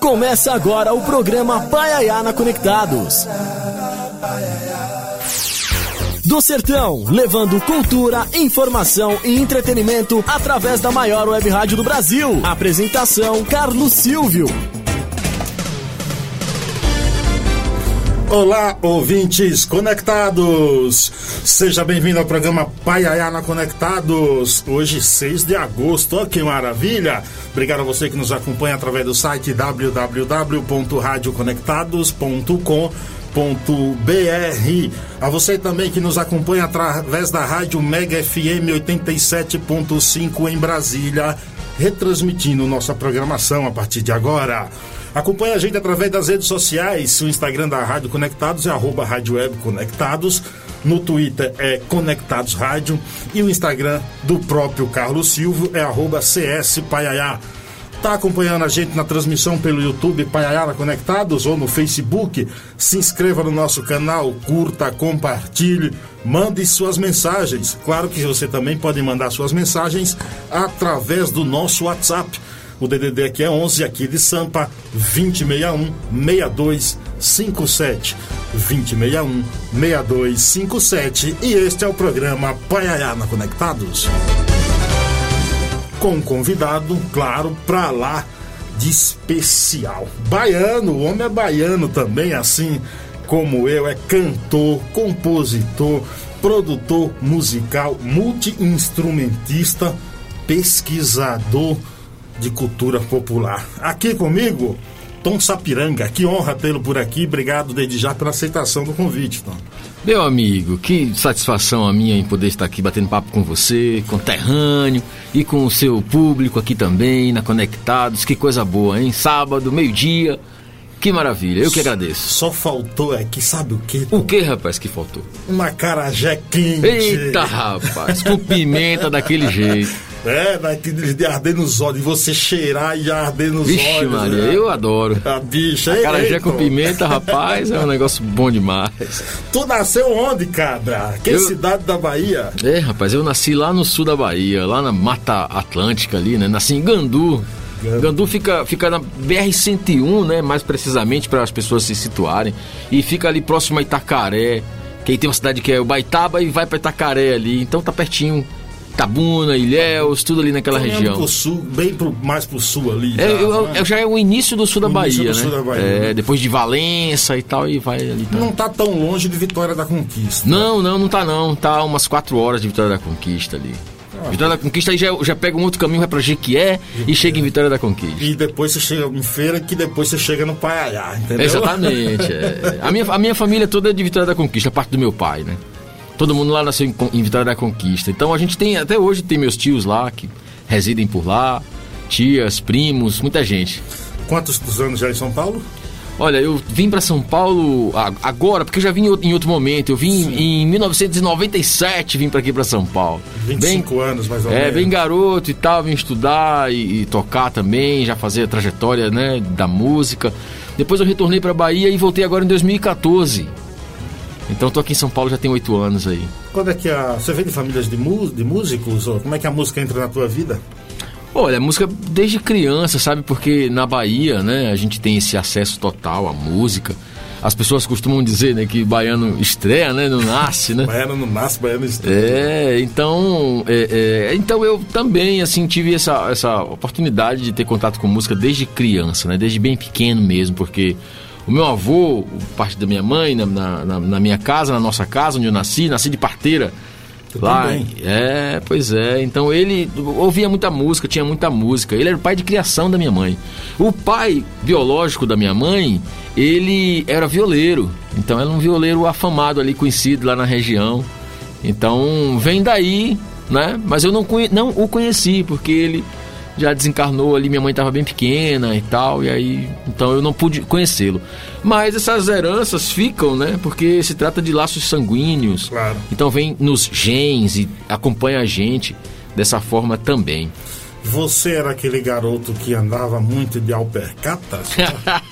Começa agora o programa Paiayana Conectados. Do Sertão, levando cultura, informação e entretenimento através da maior web rádio do Brasil. Apresentação: Carlos Silvio. Olá, ouvintes conectados! Seja bem-vindo ao programa Paiayana Conectados. Hoje, 6 de agosto. Olha que maravilha! Obrigado a você que nos acompanha através do site www.radioconectados.com.br. A você também que nos acompanha através da Rádio Mega FM 87.5 em Brasília, retransmitindo nossa programação a partir de agora. Acompanhe a gente através das redes sociais. O Instagram da Rádio Conectados é arroba Rádio Web Conectados. No Twitter é Conectados Rádio. E o Instagram do próprio Carlos Silvio é arroba CS Paiaiá. Tá acompanhando a gente na transmissão pelo YouTube Paiaiana Conectados ou no Facebook? Se inscreva no nosso canal, curta, compartilhe, mande suas mensagens. Claro que você também pode mandar suas mensagens através do nosso WhatsApp o DDD aqui é 11, aqui de Sampa, 2061 6257. 2061 6257. E este é o programa Paiayana Conectados. Com um convidado, claro, pra lá de especial. Baiano, o homem é baiano também, assim como eu, é cantor, compositor, produtor musical, multi-instrumentista, pesquisador de cultura popular. Aqui comigo, Tom Sapiranga. Que honra tê-lo por aqui. Obrigado desde já pela aceitação do convite, Tom. Meu amigo, que satisfação a minha em poder estar aqui batendo papo com você, com o Terrâneo e com o seu público aqui também, na Conectados. Que coisa boa, hein? Sábado, meio-dia. Que maravilha, eu que agradeço. Só faltou aqui, sabe o que? O que, rapaz, que faltou? Uma carajé quente. Eita, rapaz, com pimenta daquele jeito. É, vai ter de arder nos olhos, e você cheirar e arder nos Vixe, olhos. Maria, né? eu adoro. A bicha, A carajé com pimenta, rapaz, é um negócio bom demais. Tu nasceu onde, cabra? Que Eu- cidade da Bahia? É, rapaz, eu nasci lá no sul da Bahia, lá na Mata Atlântica ali, né? Nasci em Gandu. Gandu. Gandu fica, fica na BR-101, né? Mais precisamente para as pessoas se situarem. E fica ali próximo a Itacaré, que aí tem uma cidade que é o Baitaba e vai para Itacaré ali. Então tá pertinho. Tabuna, Ilhéus, tudo ali naquela Caminhando região. Pro sul, bem pro, mais pro sul ali. É, já, eu- né? já é o início do sul da O Bahia, né? sul da Bahia, é, né? depois de Valença e tal, e vai ali. Tá. Não tá tão longe de Vitória da Conquista. Não, não, não tá não. Tá umas quatro horas de Vitória da Conquista ali. Ah, Vitória da Conquista aí já, já pega um outro caminho, vai pra Jequié e chega em Vitória da Conquista. E depois você chega em feira, que depois você chega no Paiaiá, entendeu? Exatamente. é. A, minha, a minha família toda é de Vitória da Conquista, a parte do meu pai, né? Todo mundo lá nasceu em, em Vitória da Conquista. Então a gente tem, até hoje tem meus tios lá que residem por lá, tias, primos, muita gente. Quantos anos já em São Paulo? Olha, eu vim pra São Paulo agora, porque eu já vim em outro- momento. Eu vim em 1997, vim pra aqui pra São Paulo. 25 anos, mais ou É, menos. bem garoto e tal, vim estudar e, e tocar também, já fazer a trajetória, né, da música. Depois eu retornei pra Bahia e voltei agora em 2014. Então tô aqui em São Paulo já tem oito anos aí. Quando é que a... Você vem de famílias de, mu- de músicos? Ou como é que a música entra na tua vida? Olha, música desde criança, sabe? Porque na Bahia, né, a gente tem esse acesso total à música. As pessoas costumam dizer, né, que baiano estreia, né, não nasce, né? Baiano não nasce, baiano estuda. É, então, é, é, então eu também assim tive essa, essa oportunidade de ter contato com música desde criança, né? Desde bem pequeno mesmo, porque o meu avô, parte da minha mãe, na, na, na- minha casa, na nossa casa onde eu nasci, nasci de parteira. Lá, também? é, pois é. Então ele ouvia muita música, tinha muita música. Ele era o pai de criação da minha mãe. O pai biológico da minha mãe, ele era violeiro. Então era um violeiro afamado ali, conhecido lá na região. Então vem daí, né? Mas eu não, não o conheci, porque ele já desencarnou ali, minha mãe estava bem pequena e tal, e aí então eu não pude conhecê-lo. Mas essas heranças ficam, né? Porque se trata de laços sanguíneos. Claro. Então vem nos genes e acompanha a gente dessa forma também. Você era aquele garoto que andava muito de alpercata?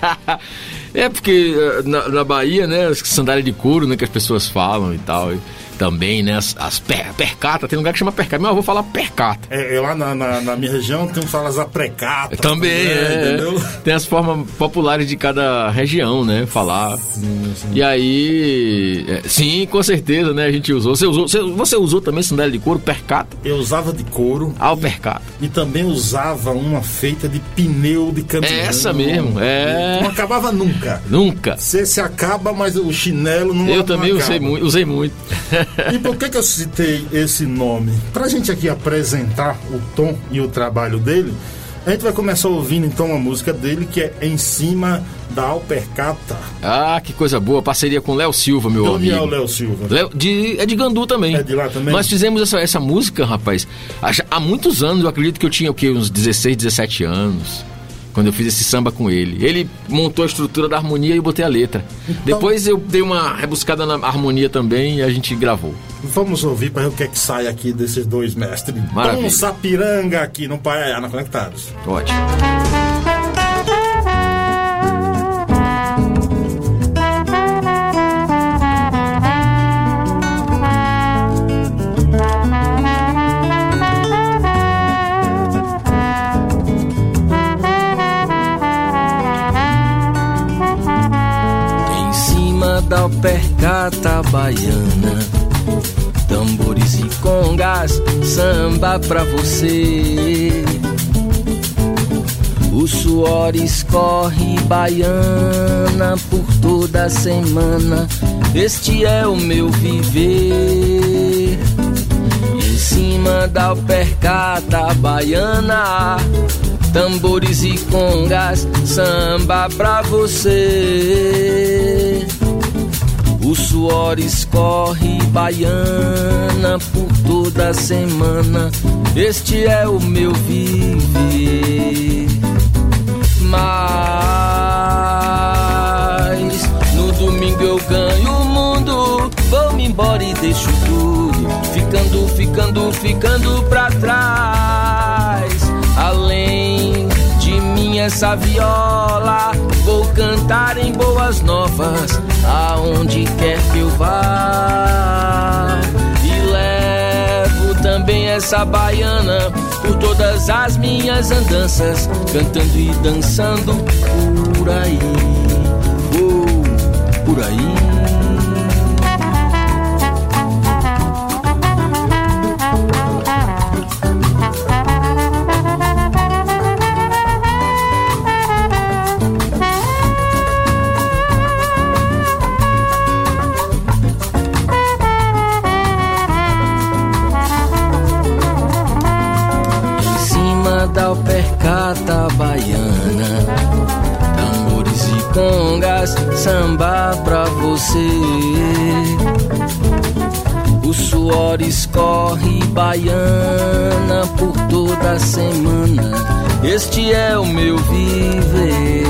é porque eh, na, na Bahia, né, sandália de couro, né, que as pessoas falam e tal. Também, né? As, as per, percata, tem lugar que chama percata. Meu avô fala percata. É, lá na, na, na, minha região tem um falas a precata. Também, né, é. Entendeu? Tem as formas populares de cada região, né? Falar. Sim, sim. E aí. É, sim, com certeza, né? A gente usou. Você usou, você, você usou também sandália de couro, percata? Eu usava de couro. Ah, o percata. E também usava uma feita de pneu de caminhão. É essa mesmo, é. Não acabava nunca. Nunca. Você se acaba, mas o chinelo não Eu também não usei muito, usei muito. E por que, que eu citei esse nome? Pra gente aqui apresentar o Tom e o trabalho dele, a gente vai começar ouvindo então uma música dele que é Em Cima da Alpercata. Ah, que coisa boa. Parceria com Léo Silva, meu Onde amigo. é o Léo Silva? Léo, de, é de Gandu também. É de lá também? Nós fizemos essa, essa música, rapaz, há muitos anos. Eu acredito que eu tinha o quê? Uns 16, 17 anos quando eu fiz esse samba com ele. Ele montou a estrutura da harmonia e eu botei a letra. Então, Depois eu dei uma rebuscada na harmonia também e a gente gravou. Vamos ouvir para ver o que é que sai aqui desses dois mestres. Maravilha. Tom Sapiranga aqui no Paiana Conectados. Ótimo. Percata baiana. Tambores e congas, samba pra você. O suor escorre baiana por toda semana. Este é o meu viver. Em cima da percata baiana, tambores e congas, samba pra você. O suor escorre baiana por toda semana. Este é o meu viver. Mas no domingo eu ganho o mundo. Vou-me embora e deixo tudo. Ficando, ficando, ficando pra trás. Essa viola. Vou cantar em boas novas aonde quer que eu vá. E levo também essa baiana por todas as minhas andanças, cantando e dançando por aí. Oh, por aí. O suor escorre baiana por toda semana. Este é o meu viver.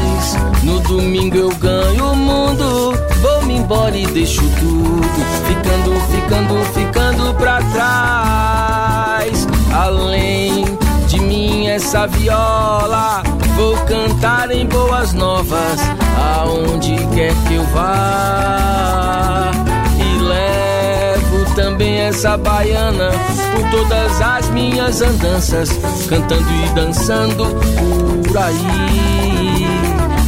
Mas no domingo eu ganho o mundo. Vou-me embora e deixo tudo. Ficando, ficando, ficando pra trás. Além de mim, essa viola. Vou cantar em boas novas. Aonde quer que eu vá. E levo também essa baiana. Por todas as minhas andanças. Cantando e dançando por aí.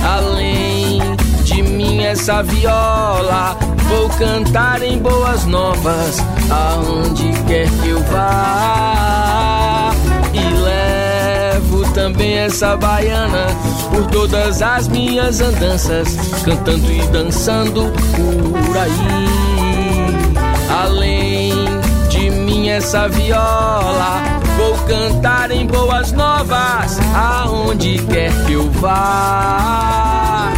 Além de mim, essa viola. Vou cantar em boas novas, aonde quer que eu vá. Também essa baiana por todas as minhas andanças, cantando e dançando por aí. Além de mim, essa viola. Vou cantar em boas novas, aonde quer que eu vá.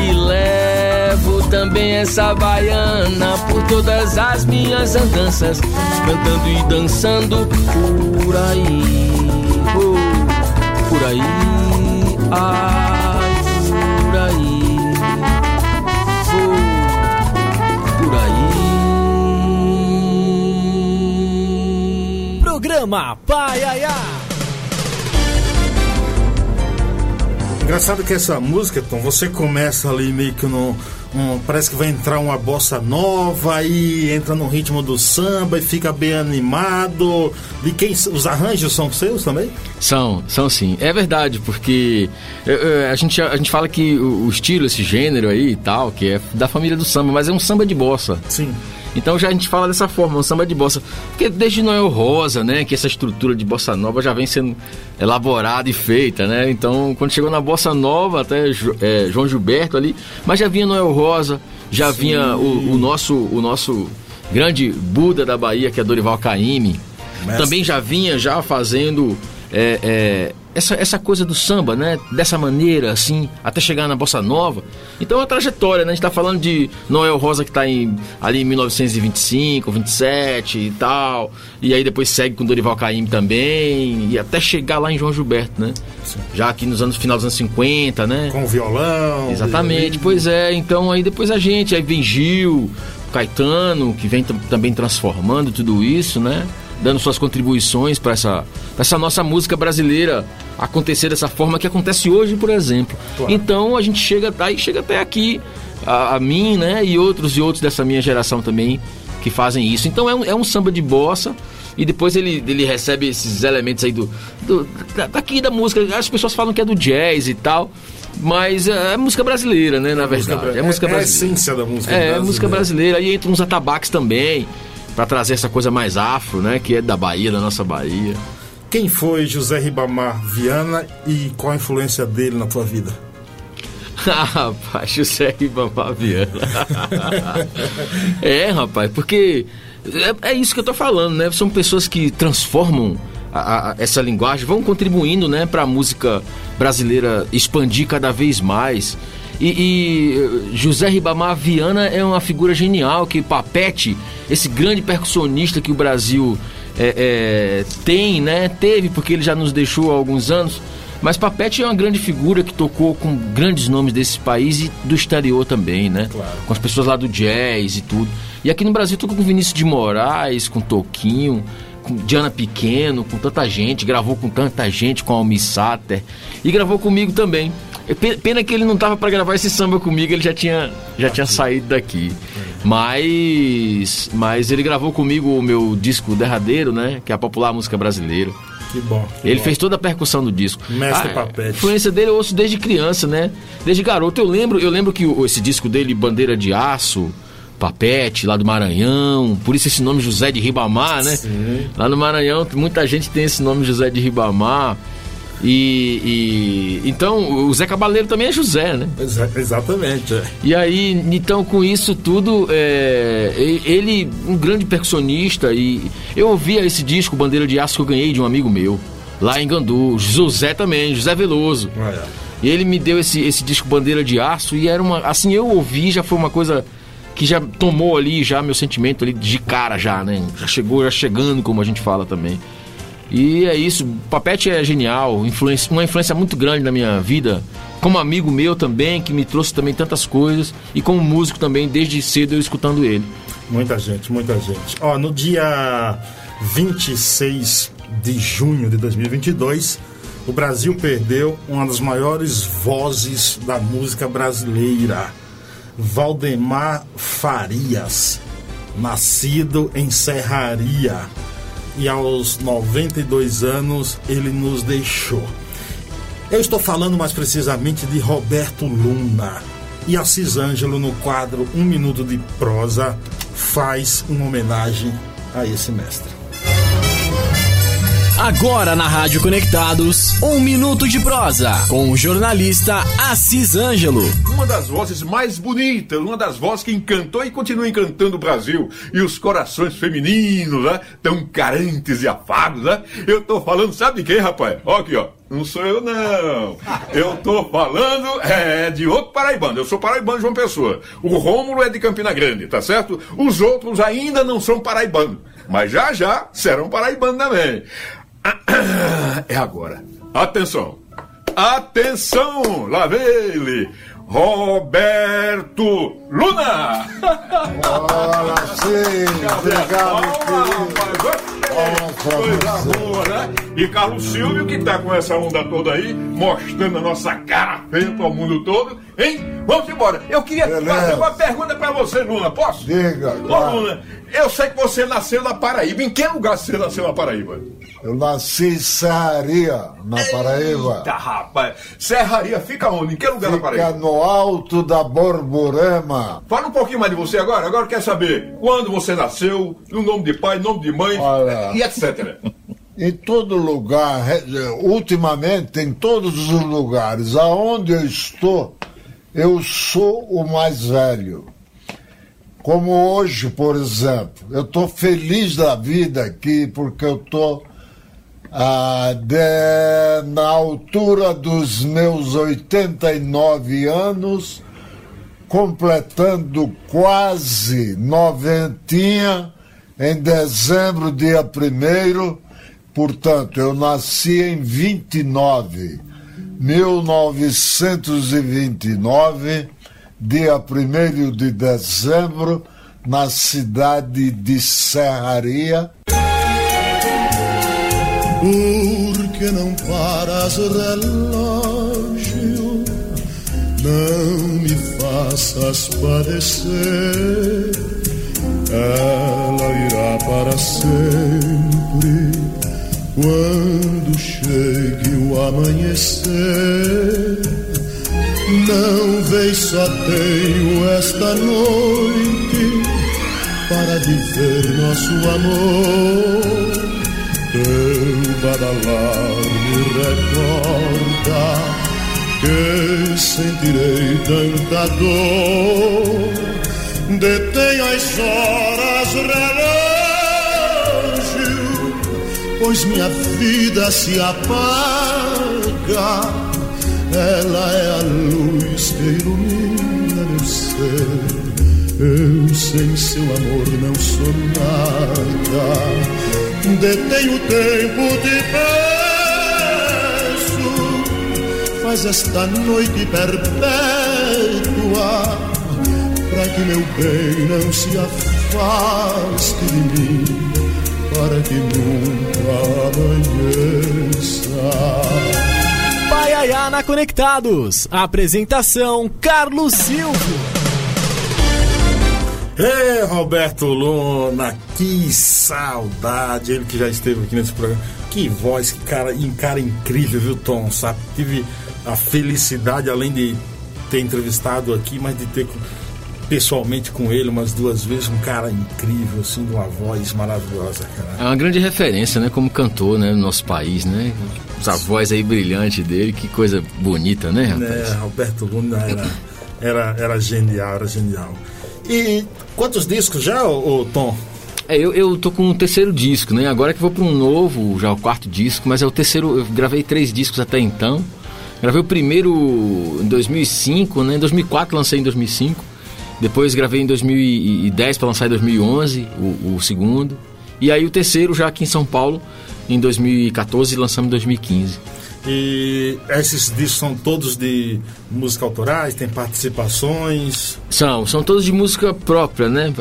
E levo também essa baiana por todas as minhas andanças, cantando e dançando por aí, aí, ai, por aí, oh, por aí. Programa Pai Aiá. Engraçado que essa música, Tom, você começa ali meio que no. Um, parece que vai entrar uma bossa nova, aí entra no ritmo do samba e fica bem animado. E quem, os arranjos são seus também? São, são sim. É verdade, porque a, gente, a gente fala que o, o estilo, esse gênero aí e tal, que é da família do samba, mas é um samba de bossa. Sim. Então já a gente fala dessa forma, um samba de bossa. Porque desde Noel Rosa, né, que essa estrutura de bossa nova já vem sendo elaborada e feita, né? Então, quando chegou na bossa nova, até é, João Gilberto ali, mas já vinha Noel Rosa, já Sim. vinha o, o, nosso o nosso grande Buda da Bahia, que é Dorival Caymmi. Também já vinha já fazendo é, é, essa, essa coisa do samba, né? Dessa maneira, assim, até chegar na bossa nova. Então é uma trajetória, né? A gente tá falando de Noel Rosa que tá em, ali em 1925, 27 e tal. E aí depois segue com Dorival Caymmi também. E até chegar lá em João Gilberto, né? Sim. Já aqui nos anos final dos anos 50, né? Com violão. Exatamente, e... pois é. Então aí depois a gente, aí vem Gil, Caetano, que vem também transformando tudo isso, né? Dando suas contribuições para essa, essa nossa música brasileira acontecer dessa forma que acontece hoje, por exemplo. Claro. Então a gente chega aí chega até aqui a, a, mim, né, e outros e outros dessa minha geração também que fazem isso. Então é um, é um samba de bossa e depois ele, ele recebe esses elementos aí do, do daqui da música. As pessoas falam que é do jazz e tal. Mas é, é música brasileira, né? Na verdade. É, música brasileira. É a essência da música é, brasileira. É, música brasileira. Aí entra uns atabaques também para trazer essa coisa mais afro, né? Que é da Bahia, da nossa Bahia. Quem foi José Ribamar Viana e qual a influência dele na tua vida? Ah, rapaz, José Ribamar Viana. é, rapaz, porque é, é, isso que eu tô falando, né? São pessoas que transformam a, a, essa linguagem, vão contribuindo, né, para a música brasileira expandir cada vez mais. E, e, José Ribamar Viana é uma figura genial que Papete, esse grande percussionista que o Brasil é, é, tem, né? Teve, porque ele já nos deixou há alguns anos. Mas Papete é uma grande figura que tocou com grandes nomes desse país e do exterior também, né? Claro. Com as pessoas lá do jazz e tudo. E aqui no Brasil tocou com Vinícius de Moraes, com Toquinho, com Diana Pequeno, com tanta gente, gravou com tanta gente, com Almi Sater, e gravou comigo também. É pena que ele não tava para gravar esse samba comigo, ele já tinha, já tinha saído daqui. Mas, mas ele gravou comigo o meu disco derradeiro, né? Que é a popular música brasileira. Que bom. Que ele bom. fez toda a percussão do disco. Mestre ah, Papete. A influência dele eu ouço desde criança, né? Desde garoto. Eu lembro, eu lembro que esse disco dele, Bandeira de Aço, Papete, lá do Maranhão. Por isso esse nome José de Ribamar, né? Sim. Lá no Maranhão, muita gente tem esse nome José de Ribamar. E, e, então o Zé Cabaleiro também é José, né? Exa exatamente. É. E aí, então com isso tudo, é, ele um grande percussionista e eu ouvia esse disco Bandeira de Aço que eu ganhei de um amigo meu lá em Gandu, José também, José Veloso. Ah, é. E ele me deu esse, esse disco Bandeira de Aço e era uma assim eu ouvi já foi uma coisa que já tomou ali já meu sentimento ali de cara já, né? Já chegou já chegando como a gente fala também. E é isso, Papete é genial, influência, uma influência muito grande na minha vida, como amigo meu também, que me trouxe também tantas coisas, e como músico também, desde cedo eu escutando ele. Muita gente, muita gente. Ó, no dia 26 de junho de 2022, o Brasil perdeu uma das maiores vozes da música brasileira, Valdemar Farias, nascido em Serraria e aos 92 anos ele nos deixou. Eu estou falando mais precisamente de Roberto Luna. E Assis Ângelo, no quadro Um Minuto de Prosa, faz uma homenagem a esse mestre. Agora na Rádio Conectados, um minuto de prosa com o jornalista Assis Ângelo. Uma das vozes mais bonitas, uma das vozes que encantou e continua encantando o Brasil e os corações femininos, né? Tão carentes e afados, né? Eu tô falando, sabe de quem, rapaz? Ó aqui, ó. Não sou eu, não. Eu tô falando é, de outro paraibano. Eu sou paraibano João Pessoa. O Rômulo é de Campina Grande, tá certo? Os outros ainda não são paraibanos. Mas já já serão paraibanos também. É agora. Atenção. Atenção! Lá vem ele! Roberto Luna! Olha sim! Obrigado, Coisa boa, né? E Carlos Silvio, que tá com essa onda toda aí, mostrando a nossa cara feia para o mundo todo, hein? Vamos embora. Eu queria Beleza. fazer uma pergunta para você, Luna. Posso? Diga. Ô. Luna, eu sei que você nasceu na Paraíba. Em que lugar você nasceu na Paraíba? Eu nasci em Serraria, na Paraíba. Eita, rapaz. Serraria fica onde? Em que lugar fica na Paraíba? Fica no alto da Borborema. Fala um pouquinho mais de você agora. Agora eu quero saber quando você nasceu, o nome de pai, nome de mãe Olha, e etc. Em todo lugar, ultimamente, em todos os lugares aonde eu estou, eu sou o mais velho. Como hoje, por exemplo, eu estou feliz da vida aqui porque eu estou ah, na altura dos meus 89 anos, completando quase noventinha em dezembro, dia 1 Portanto, eu nasci em 29, 1929, dia 1 de dezembro, na cidade de Serraria. Por que não paras, relógio? Não me faças padecer. Ela irá para sempre quando chegue o amanhecer, não vês só tenho esta noite para viver nosso amor. Teu badalar me recorda que sentirei tanta dor. Detém as horas relógio pois minha vida se apaga. Ela é a luz que ilumina meu ser. Eu sem seu amor não sou nada. Detenho o tempo, te peço. Faz esta noite perpétua, para que meu bem não se afaste de mim para que nunca amanheça. Paiaiana Conectados. Apresentação Carlos Silvio. Ei, Roberto Luna, que saudade! Ele que já esteve aqui nesse programa. Que voz, que cara, um cara incrível, viu, Tom? Sabe? Tive a felicidade, além de ter entrevistado aqui, mas de ter pessoalmente com ele umas duas vezes, um cara incrível, assim, de uma voz maravilhosa, cara. É uma grande referência, né, como cantor, né, no nosso país, né? A voz aí brilhante dele, que coisa bonita, né, rapaz? É, Roberto Luna era, era, era genial, era genial. E quantos discos já, o Tom? É, eu, eu tô com o terceiro disco, né? Agora que vou para um novo, já o quarto disco, mas é o terceiro, eu gravei três discos até então. Gravei o primeiro em 2005, né? Em 2004 lancei em 2005. Depois gravei em 2010 para lançar em 2011 o, o, segundo. E aí o terceiro já aqui em São Paulo em 2014 e lançamos em 2015. E esses discos são todos de música autorais, tem participações? São, são todos de música própria, né?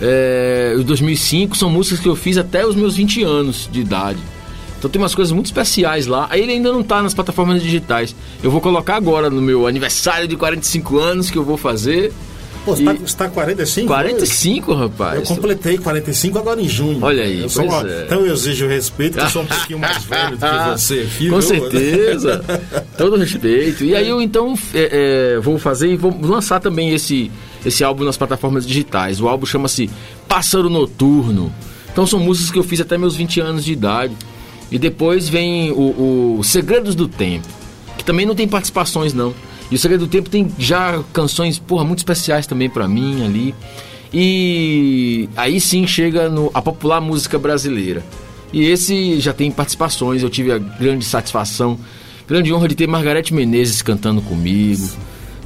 É, os 2005 são músicas que eu fiz até os meus 20 anos de idade. Então tem umas coisas muito especiais lá. Aí ele ainda não está nas plataformas digitais. Eu vou colocar agora no meu aniversário de 45 anos que eu vou fazer. Pô, você, e... está, 45? 45, hoje? rapaz. Eu completei 45 agora em junho. Olha aí, eu sou, é. Então eu exijo respeito, que eu sou um pouquinho mais velho do que você aqui. Com certeza. Todo respeito. E aí eu então é, é, vou fazer e vou lançar também esse, esse álbum nas plataformas digitais. O álbum chama-se Pássaro Noturno. Então são músicas que eu fiz até meus 20 anos de idade. E depois vem o, o Segredos do Tempo, que também não tem participações não. E o Segredo do Tempo tem já canções, porra, muito especiais também para mim ali. E aí sim chega no, a popular música brasileira. E esse já tem participações, eu tive a grande satisfação, grande honra de ter Margarete Menezes cantando comigo,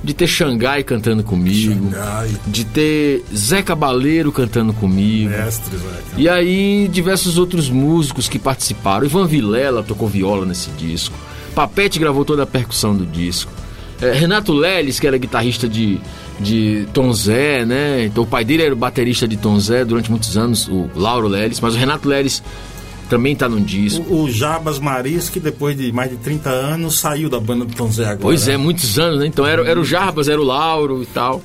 de ter Xangai cantando comigo, Xangai. de ter Zé Cabaleiro cantando comigo. Mestre, Zeca. E aí diversos outros músicos que participaram. Ivan Vilela tocou viola nesse disco. Papete gravou toda a percussão do disco. É, Renato Leles, que era guitarrista de de Tom Zé, né? Então o pai dele era o baterista de Tom Zé durante muitos anos, o Lauro Leles, mas o Renato Leles também tá num disco. O, o Jabas Maris, que depois de mais de 30 anos saiu da banda do Tom Zé agora. Pois é, muitos anos, né? Então era, era o Jarbas, era o Lauro e tal.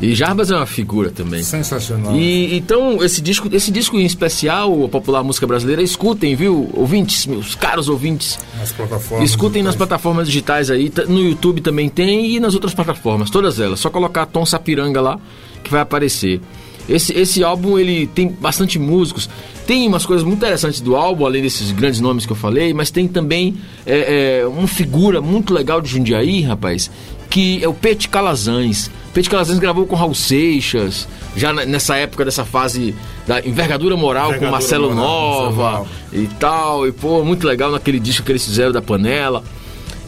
E Jarbas é uma figura também. Sensacional. E então esse disco, esse disco em especial, a popular música brasileira, escutem, viu, ouvintes, meus caros ouvintes. Nas plataformas. Escutem nas digitais. plataformas digitais aí, no YouTube também tem e nas outras plataformas, todas elas. Só colocar Tom Sapiranga lá que vai aparecer. Esse, esse álbum ele tem bastante músicos. Tem umas coisas muito interessantes do álbum, além desses grandes nomes que eu falei, mas tem também é, é, uma figura muito legal de Jundiaí, rapaz, que é o Pete Calazans. Pete Calazans gravou com Raul Seixas, já nessa época dessa fase da envergadura moral com Envergadura Marcelo Moral, Nova Marcelo e tal. E pô, muito legal naquele disco que eles fizeram da panela.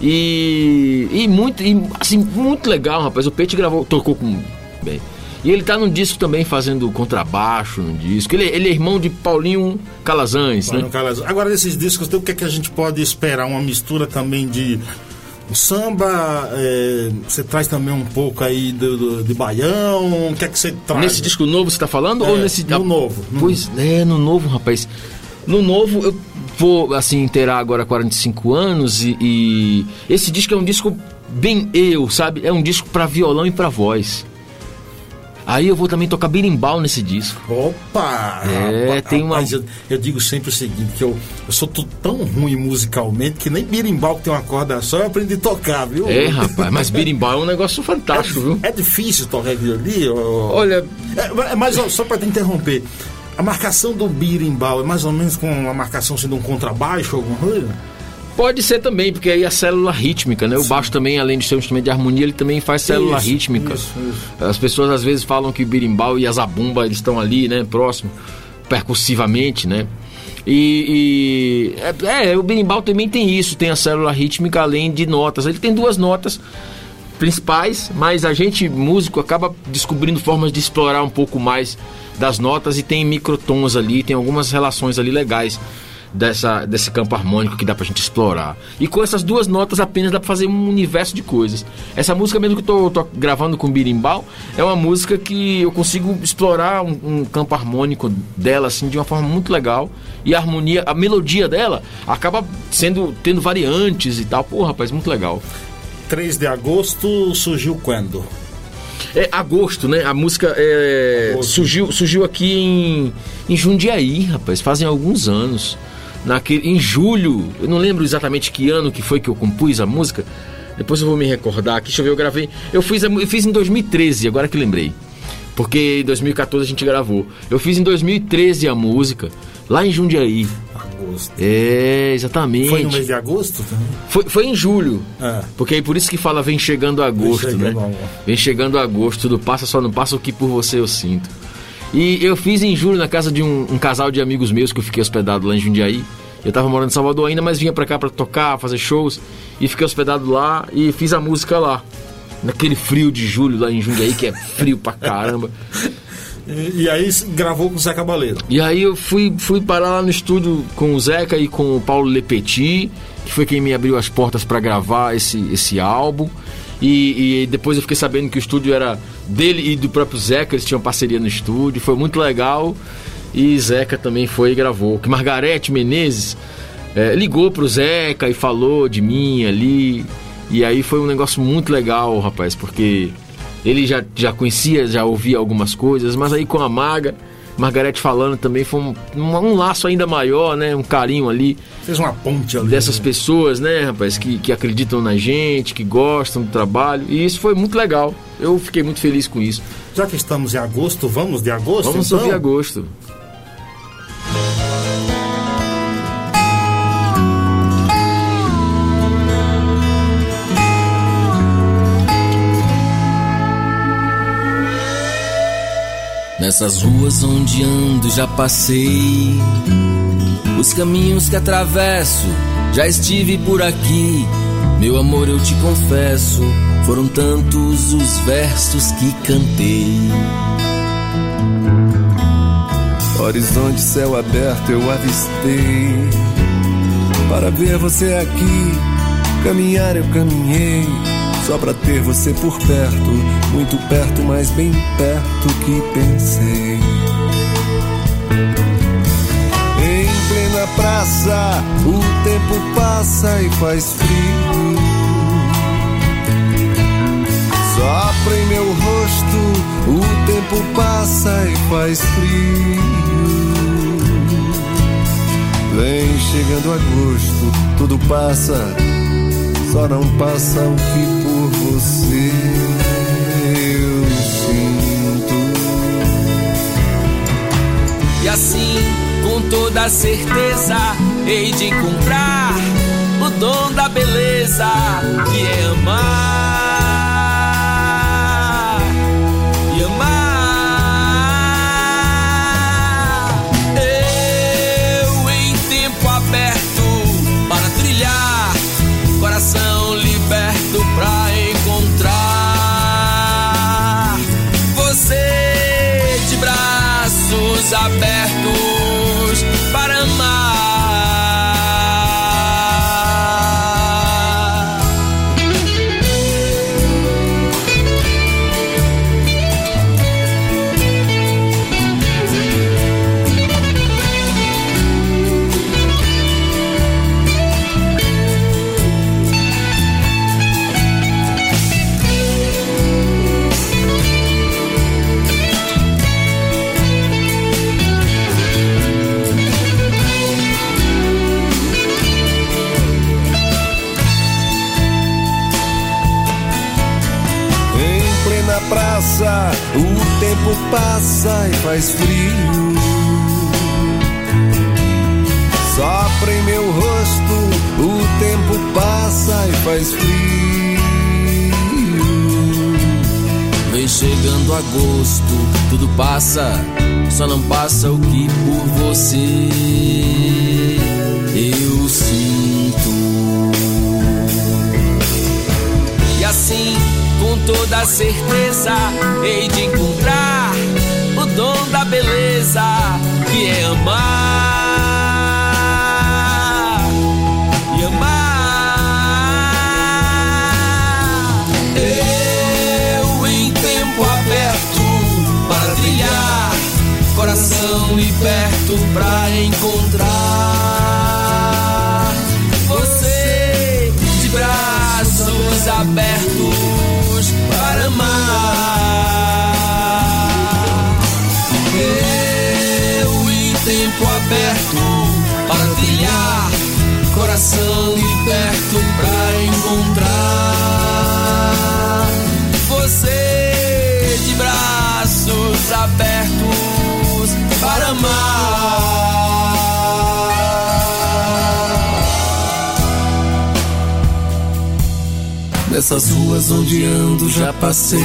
E, e muito, e, assim, muito legal, rapaz. O Pete gravou, tocou com. Bem. E ele tá num disco também fazendo contrabaixo no disco. Ele, ele é irmão de Paulinho Calazans, né? Mano, Carlos, Agora, desses discos, o que é que a gente pode esperar? Uma mistura também de samba, é, você traz também um pouco aí do, do- de baião, o que é que você traz? Nesse disco novo você tá falando? É, ou nesse. no novo, no pois é, no novo, rapaz. No novo, eu vou, assim, inteirar agora 45 anos e, e esse disco é um disco bem eu, sabe? É um disco pra violão e pra voz. Aí eu vou também tocar berimbau nesse disco. Opa! É, rapaz, tem uma- Eu, eu digo sempre o seguinte, que eu, eu sou tão ruim musicalmente que nem birimbau que tem uma corda só eu aprendi a tocar, viu? É, rapaz, mas berimbau é um negócio fantástico, viu? É difícil tocar aquilo ali? Olha, É, é mais, ó, só para te interromper, a marcação do birimbau é mais ou menos com a marcação sendo um contrabaixo, alguma coisa? Pode ser também, porque aí a célula rítmica, né? O baixo também, além de ser um instrumento de harmonia, ele também faz célula Isso, rítmica. isso, isso. As pessoas às vezes falam que o birimbau e a zabumba eles estão ali, né? Próximo, percussivamente, né? E, e- é, é, o berimbau também tem isso, tem a célula rítmica além de notas. Ele tem duas notas principais, mas a gente músico acaba descobrindo formas de explorar um pouco mais das notas e tem microtons ali, tem algumas relações ali legais dessa, desse campo harmônico que dá pra gente explorar. E com essas duas notas apenas dá pra fazer um universo de coisas. Essa música mesmo que eu tô, tô gravando com birimbau é uma música que eu consigo explorar um, um campo harmônico dela assim de uma forma muito legal e a harmonia, a melodia dela acaba sendo tendo variantes e tal. Pô, rapaz, muito legal. 3 de agosto surgiu quando? É agosto, né? A música é, surgiu, surgiu aqui em, em Jundiaí, rapaz, fazem alguns anos. Naquele, em julho, eu não lembro exatamente que ano que foi que eu compus a música. Depois eu vou me recordar aqui. Deixa eu ver, eu gravei. Eu fiz, eu fiz em 2013, agora que lembrei. Porque em 2014 a gente gravou. Eu fiz em 2013 a música, lá em Jundiaí. Agosto. É, exatamente. Foi no mês de agosto também? Foi, foi em julho. É. Porque aí por isso que fala vem chegando agosto, chegando né? agosto. Vem chegando agosto, tudo passa, só não passa o que por você eu sinto. E eu fiz em julho na casa de um, um casal de amigos meus que eu fiquei hospedado lá em Jundiaí. Eu tava morando em Salvador ainda, mas vinha pra cá pra tocar, fazer shows. E fiquei hospedado lá e fiz a música lá. Naquele frio de julho lá em Jundiaí, que é frio pra caramba. E, e aí gravou com o Zé Cabaleiro. E aí eu fui, fui parar lá no estúdio com o Zeca e com o Paulo Lepetit, que foi quem me abriu as portas para gravar esse, esse álbum. E, e depois eu fiquei sabendo que o estúdio era dele e do próprio Zeca, eles tinham parceria no estúdio, foi muito legal. E Zeca também foi e gravou. Que Margarete Menezes eh, ligou pro Zeca e falou de mim ali. E aí foi um negócio muito legal, rapaz, porque ele já, já conhecia, já ouvia algumas coisas, mas aí com a Maga, Margarete falando também foi um, um, um laço ainda maior, né? Um carinho ali Fez uma ponte ali. dessas né? pessoas, né, rapaz, que, que acreditam na gente, que gostam do trabalho. E isso foi muito legal. Eu fiquei muito feliz com isso. Já que estamos em agosto, vamos de agosto? Vamos então? ouvir agosto. Nessas ruas onde ando já passei, os caminhos que atravesso, já estive por aqui. Meu amor, eu te confesso, foram tantos os versos que cantei. Horizonte, céu aberto eu avistei. Para ver você aqui, caminhar eu caminhei. Só pra ter você por perto, muito perto, mas bem perto que pensei. Em plena praça, o tempo passa e faz frio. Sopra em meu rosto, o tempo passa e faz frio. Vem chegando agosto, tudo passa, só não passa o que toda certeza, hei de encontrar o dom da beleza que é amar. Passa e faz frio. Sopra em meu rosto, o tempo passa e faz frio. Vem chegando agosto, tudo passa, só não passa o que por você eu sinto. E assim, com toda certeza, hei de encontrar beleza que é amar. E amar. Eu em tempo aberto para trilhar, coração liberto pra encontrar você de braços abertos aberto para trilhar, coração liberto pra encontrar você de braços abertos para amar. Nessas ruas onde ando já passei.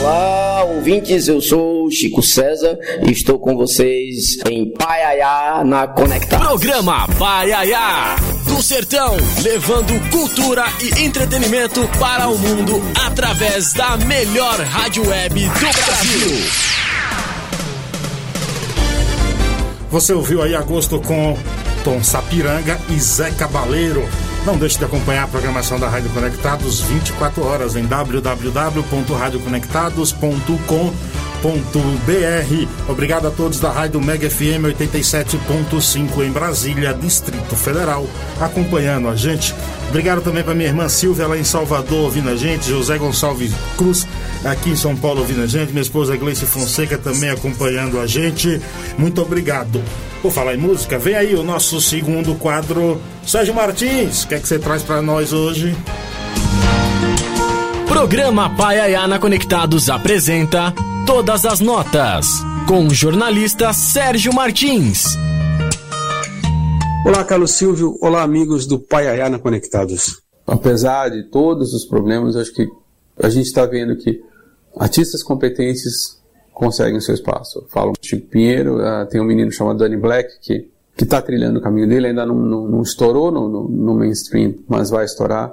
Olá, ouvintes, eu sou Chico César e estou com vocês em Paiaiá na Conectar. Programa Paiaiá. Do sertão, levando cultura e entretenimento para o mundo através da melhor rádio web do Brasil. Você ouviu aí agosto com Tom Sapiranga e Zé Cabaleiro. Não deixe de acompanhar a programação da Rádio Conectados 24 horas em www.radioconectados.com.br. Obrigado a todos da Rádio Mega FM 87.5 em Brasília, Distrito Federal, acompanhando a gente. Obrigado também para minha irmã Silvia lá em Salvador ouvindo a gente, José Gonçalves Cruz aqui em São Paulo ouvindo a gente, minha esposa Gleice Fonseca também acompanhando a gente. Muito obrigado. Por falar em música, vem aí o nosso segundo quadro. Sérgio Martins, o que é que você traz para nós hoje? Programa Paiaiá na Conectados apresenta Todas as Notas, com o jornalista Sérgio Martins. Olá, Carlos Silvio. Olá, amigos do Paiaiá na Conectados. Apesar de todos os problemas, acho que a gente está vendo que artistas competentes conseguem o seu espaço. Falo Chico Pinheiro, uh, tem um menino chamado Danny Black que que está trilhando o caminho dele, ainda não, não, não estourou no, no, no, mainstream, mas vai estourar.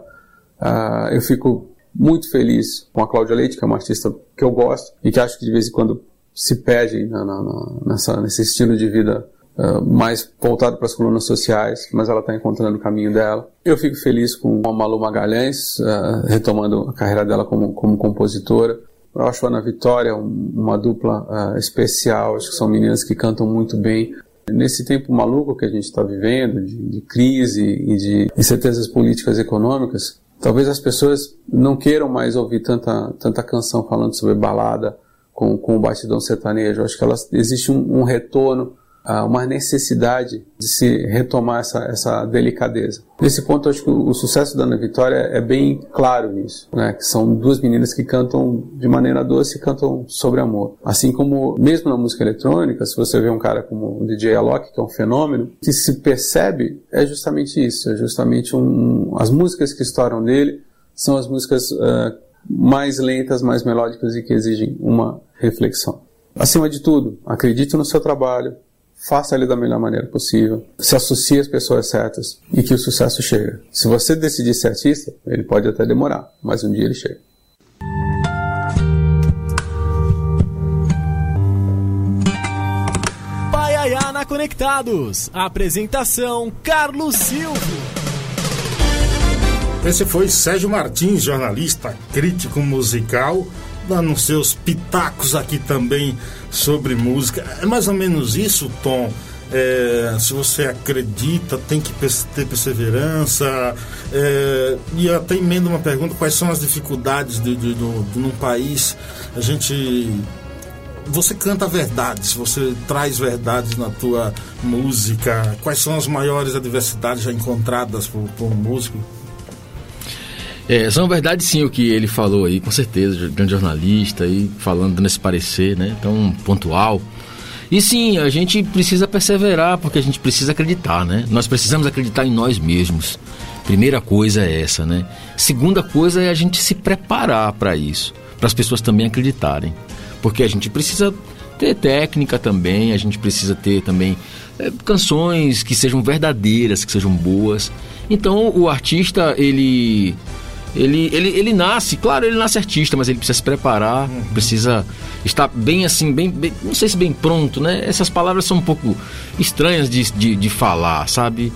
Uh, eu fico muito feliz com a Cláudia Leite, que é uma artista que eu gosto e que acho que de vez em quando se perde na, na, nessa, nesse estilo de vida uh, mais voltado para as colunas sociais, mas ela está encontrando o caminho dela. Eu fico feliz com a Malu Magalhães, uh, retomando a carreira dela como, como compositora. Eu acho a Ana Vitória uma dupla uh, especial, acho que são meninas que cantam muito bem. Nesse tempo maluco que a gente está vivendo, de, de, crise e de incertezas políticas e econômicas, talvez as pessoas não queiram mais ouvir tanta, tanta canção falando sobre balada com, com o batidão sertanejo. Acho que elas, existe um, um retorno uma necessidade de se retomar essa, essa delicadeza. Nesse ponto, acho que o, sucesso da Ana Vitória é bem claro nisso, né? Que são duas meninas que cantam de maneira doce e cantam sobre amor. Assim como, mesmo na música eletrônica, se você vê um cara como o DJ Alok, que é um fenômeno, que se percebe é justamente isso, é justamente um, as músicas que estouram dele são as músicas uh, mais lentas, mais melódicas e que exigem uma reflexão. Acima de tudo, acredite no seu trabalho, faça ele da melhor maneira possível, se associe às pessoas certas e que o sucesso chega. Se você decidir ser artista, ele pode até demorar, mas um dia ele chega. Paiaiá na Conectados. Apresentação Carlos Silvio. Esse foi Sérgio Martins, jornalista, crítico musical dando seus pitacos aqui também sobre música. É mais ou menos isso, Tom. É, se você acredita, tem que ter perseverança. É, e até emendo uma pergunta: quais são as dificuldades de, de, de, de num país? A gente. Você canta verdades, você traz verdades na tua música. Quais são as maiores adversidades já encontradas por, por um músico? É, são verdade sim o que ele falou aí, com certeza, grande jornalista aí, falando nesse parecer, né, tão pontual. E sim, a gente precisa perseverar, porque a gente precisa acreditar, né? Nós precisamos acreditar em nós mesmos. Primeira coisa é essa, né? Segunda coisa é a gente se preparar para isso, para as pessoas também acreditarem. Porque a gente precisa ter técnica também, a gente precisa ter também é, canções que sejam verdadeiras, que sejam boas. Então o artista, ele ele, ele, ele nasce, claro, ele nasce artista, mas ele precisa se preparar, uhum. precisa estar bem assim, bem, bem, não sei se bem pronto, né? Essas palavras são um pouco estranhas de, de, de falar, sabe?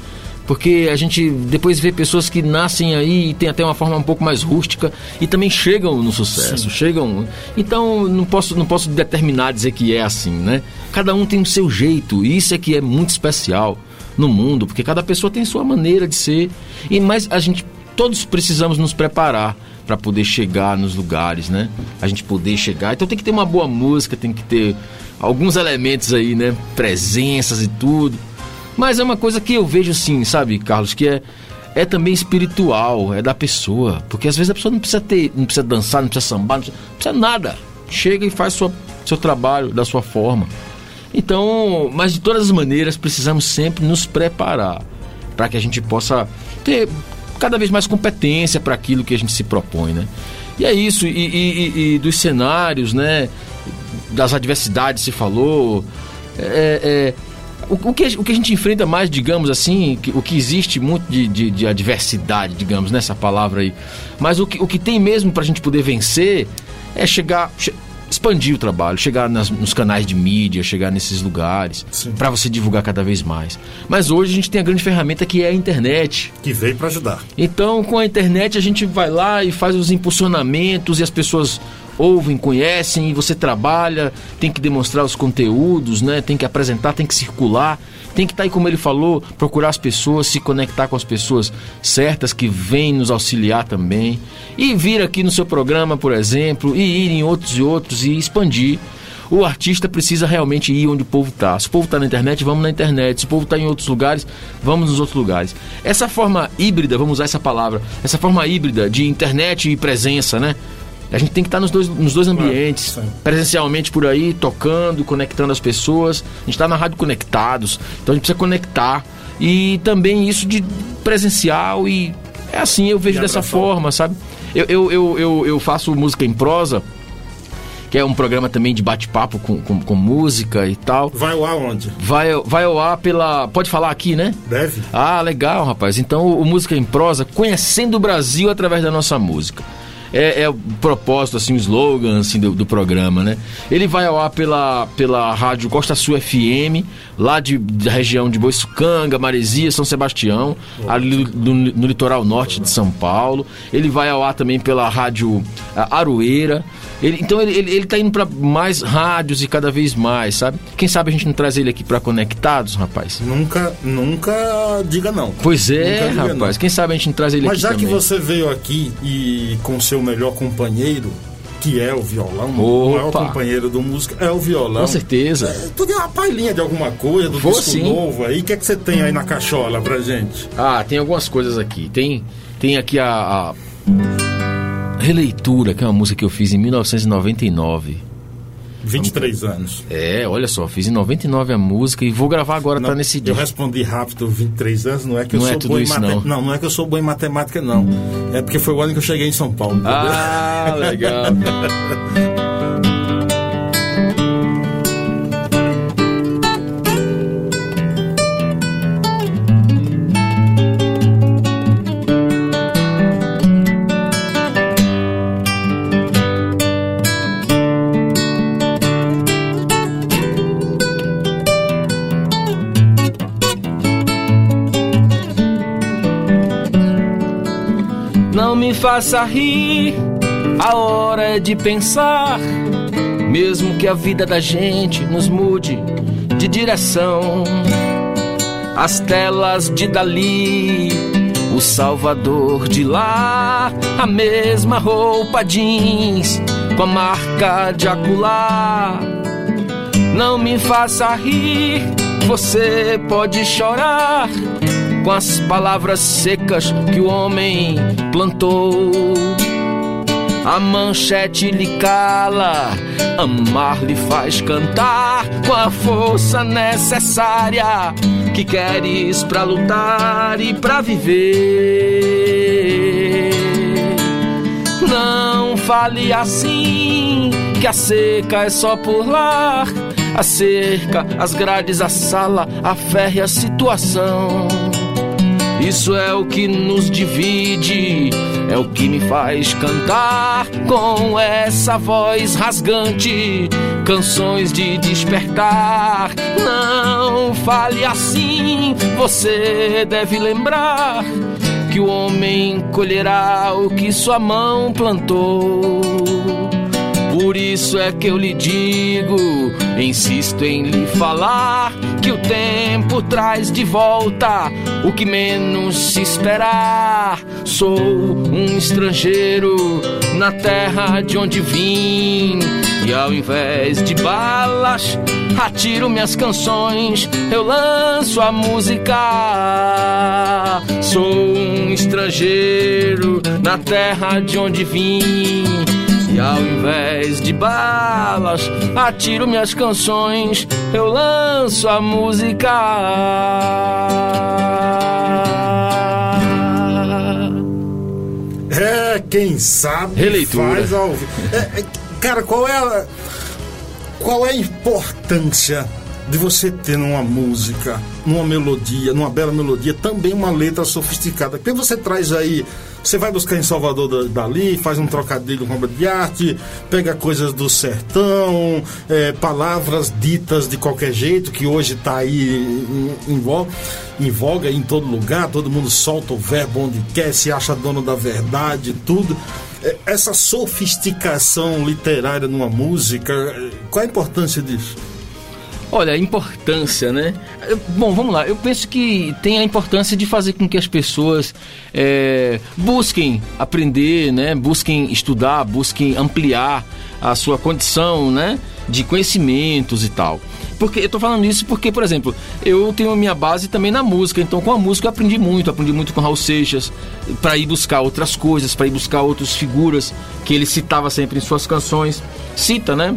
Porque a gente depois vê pessoas que nascem aí e tem até uma forma um pouco mais rústica e também chegam no sucesso, Sim. chegam. Então não posso não posso determinar dizer que é assim, né? Cada um tem o seu jeito e isso é que é muito especial no mundo, porque cada pessoa tem sua maneira de ser. E mais a gente todos precisamos nos preparar para poder chegar nos lugares, né? A gente poder chegar. Então tem que ter uma boa música, tem que ter alguns elementos aí, né? Presenças e tudo. Mas é uma coisa que eu vejo assim, sabe, Carlos, que é é também espiritual, é da pessoa, porque às vezes a pessoa não precisa ter, não precisa dançar, não precisa sambar, não precisa, não precisa nada. Chega e faz sua, seu trabalho da sua forma. Então, mas de todas as maneiras precisamos sempre nos preparar para que a gente possa ter cada vez mais competência para aquilo que a gente se propõe, né? E é isso, e, e, e dos cenários, né? Das adversidades se falou. É, é, o, o, que, o que a gente enfrenta mais, digamos assim, que, o que existe muito de, de, de, adversidade, digamos, nessa palavra aí. Mas o que, o que tem mesmo para a gente poder vencer é chegar expandir o trabalho, chegar nas, nos canais de mídia, chegar nesses lugares, para você divulgar cada vez mais. Mas hoje a gente tem a grande ferramenta que é a internet. Que veio para ajudar. Então, com a internet, a gente vai lá e faz os impulsionamentos e as pessoas ouvem, conhecem, e você trabalha, tem que demonstrar os conteúdos, né? tem que apresentar, tem que circular. Tem que estar tá aí, como ele falou, procurar as pessoas, se conectar com as pessoas certas que vêm nos auxiliar também. E vir aqui no seu programa, por exemplo, e ir em outros e outros e expandir. O artista precisa realmente ir onde o povo está. Se o povo está na internet, vamos na internet. Se o povo está em outros lugares, vamos nos outros lugares. Essa forma híbrida, vamos usar essa palavra, essa forma híbrida de internet e presença, né? A gente tem que estar nos dois, nos dois ambientes, presencialmente por aí, tocando, conectando as pessoas. A gente está na rádio conectados, então a gente precisa conectar. E também isso de presencial e é assim, eu vejo dessa forma, sabe? Eu, eu, eu, eu, eu faço música em prosa, que é um programa também de bate-papo com, com, com, música e tal. Vai ao ar onde? Vai, vai ao ar pela. Pode falar aqui, né? Deve. Ah, legal, rapaz. Então, o Música em Prosa, conhecendo o Brasil através da nossa música. É, é, o propósito, assim, o slogan assim, do, do, programa, né? Ele vai ao ar pela, pela rádio Costa Sul FM, lá de, da região de Boiçucanga, Maresia, São Sebastião, ali no, no, litoral norte de São Paulo. Ele vai ao ar também pela rádio Aroeira. Ele, então ele, ele, ele tá indo para mais rádios e cada vez mais, sabe? Quem sabe a gente não traz ele aqui para Conectados, rapaz? Nunca, nunca diga não. Pois é, rapaz. Quem sabe a gente não traz ele Mas aqui já também. que você veio aqui e com seu melhor companheiro, que é o violão, Opa. o maior companheiro do músico é o violão. Com certeza. É, tu deu uma palhinha de alguma coisa, do Vou disco sim. novo aí. O que é que você tem aí na cachola pra gente? Ah, tem algumas coisas aqui. Tem, tem aqui a, a Releitura, que é uma música que eu fiz em 1999. 23 anos. É, olha só, fiz em 99 a música e vou gravar agora, não, tá nesse Eu dia. respondi rápido, 23 anos, não é que Não eu é sou tudo bom em matemática. não. Não, não é que eu sou bom em matemática, não. É porque foi o ano que eu cheguei em São Paulo. entendeu? Ah, legal. me faça rir, a hora é de pensar. Mesmo que a vida da gente nos mude de direção. As telas de Dali, o Salvador de lá, a mesma roupa jeans com a marca de acolá. Não me faça rir, você pode chorar com as palavras secas que o homem plantou. A manchete lhe cala, amar lhe faz cantar com a força necessária que queres pra lutar e pra viver. Não fale assim, que a seca é só por lá. A cerca, as grades, a sala, a férrea situação. Isso é o que nos divide, é o que me faz cantar com essa voz rasgante, canções de despertar. Não fale assim, você deve lembrar que o homem colherá o que sua mão plantou. Por isso é que eu lhe digo, insisto em lhe falar que o tempo traz de volta o que menos se esperar. Sou um estrangeiro na terra de onde vim e ao invés de balas atiro minhas canções, eu lanço a música. Sou um estrangeiro na terra de onde vim. E ao invés de balas, atiro minhas canções, eu lanço a música. É, quem sabe Releitura. faz ao. É, é, cara, qual é a qual é a importância de você ter numa música, numa melodia, numa bela melodia, também uma letra sofisticada? Porque você traz aí, você vai buscar em Salvador da- dali, faz um trocadilho com obra de arte, pega coisas do sertão, é, palavras ditas de qualquer jeito, que hoje está aí em, em voga, em voga em todo lugar, todo mundo solta o verbo onde quer, se acha dono da verdade, tudo. É, Essa sofisticação literária numa música, é, qual a importância disso? Olha, a importância, né? Bom, vamos lá. Eu penso que tem a importância de fazer com que as pessoas é, busquem aprender, né? Busquem estudar, busquem ampliar a sua condição, né? De conhecimentos e tal. Porque eu tô falando isso porque, por exemplo, eu tenho a minha base também na música, então com a música eu aprendi muito, aprendi muito com Raul Seixas, para ir buscar outras coisas, para ir buscar outras figuras que ele citava sempre em suas canções. Cita, né?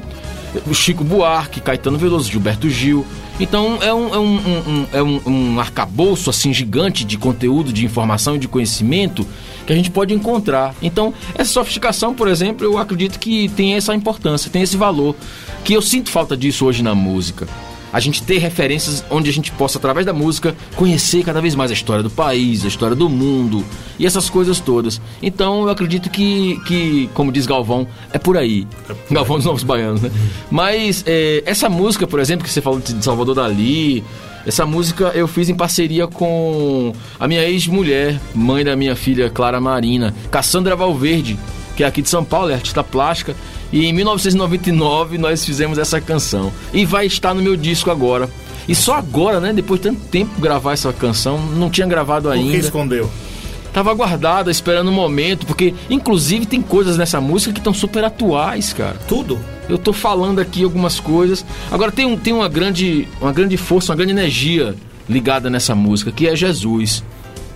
Chico Buarque, Caetano Veloso, Gilberto Gil. Então é um, é um- um- é um, um arcabouço assim gigante de conteúdo, de informação e de conhecimento que a gente pode encontrar. Então, essa sofisticação, por exemplo, eu acredito que tem essa importância, tem esse valor, que eu sinto falta disso hoje na música. A gente ter referências onde a gente possa, através da música, conhecer cada vez mais a história do país, a história do mundo e essas coisas todas. Então eu acredito que, que como diz Galvão, é por aí. Galvão dos Novos Baianos, né? Mas é, essa música, por exemplo, que você falou de Salvador Dali, essa música eu fiz em parceria com a minha ex-mulher, mãe da minha filha Clara Marina, Cassandra Valverde, que é aqui de São Paulo, é artista plástica. E em 1999 nós fizemos essa canção. E vai estar no meu disco agora. E só agora, né? Depois de tanto tempo gravar essa canção, não tinha gravado ainda. Por que escondeu? Tava guardada, esperando o um momento, porque inclusive tem coisas nessa música que estão super atuais, cara. Tudo? Eu tô falando aqui algumas coisas. Agora tem, um, tem uma, grande, uma grande força, uma grande energia ligada nessa música, que é Jesus.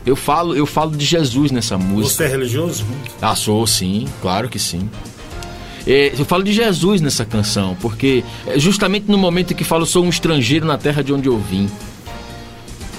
Eu falo, eu falo de Jesus nessa música. Você é religioso? Ah, sou sim, claro que sim. É, eu falo de Jesus nessa canção, porque é justamente no momento em que falo sou um estrangeiro na terra de onde eu vim.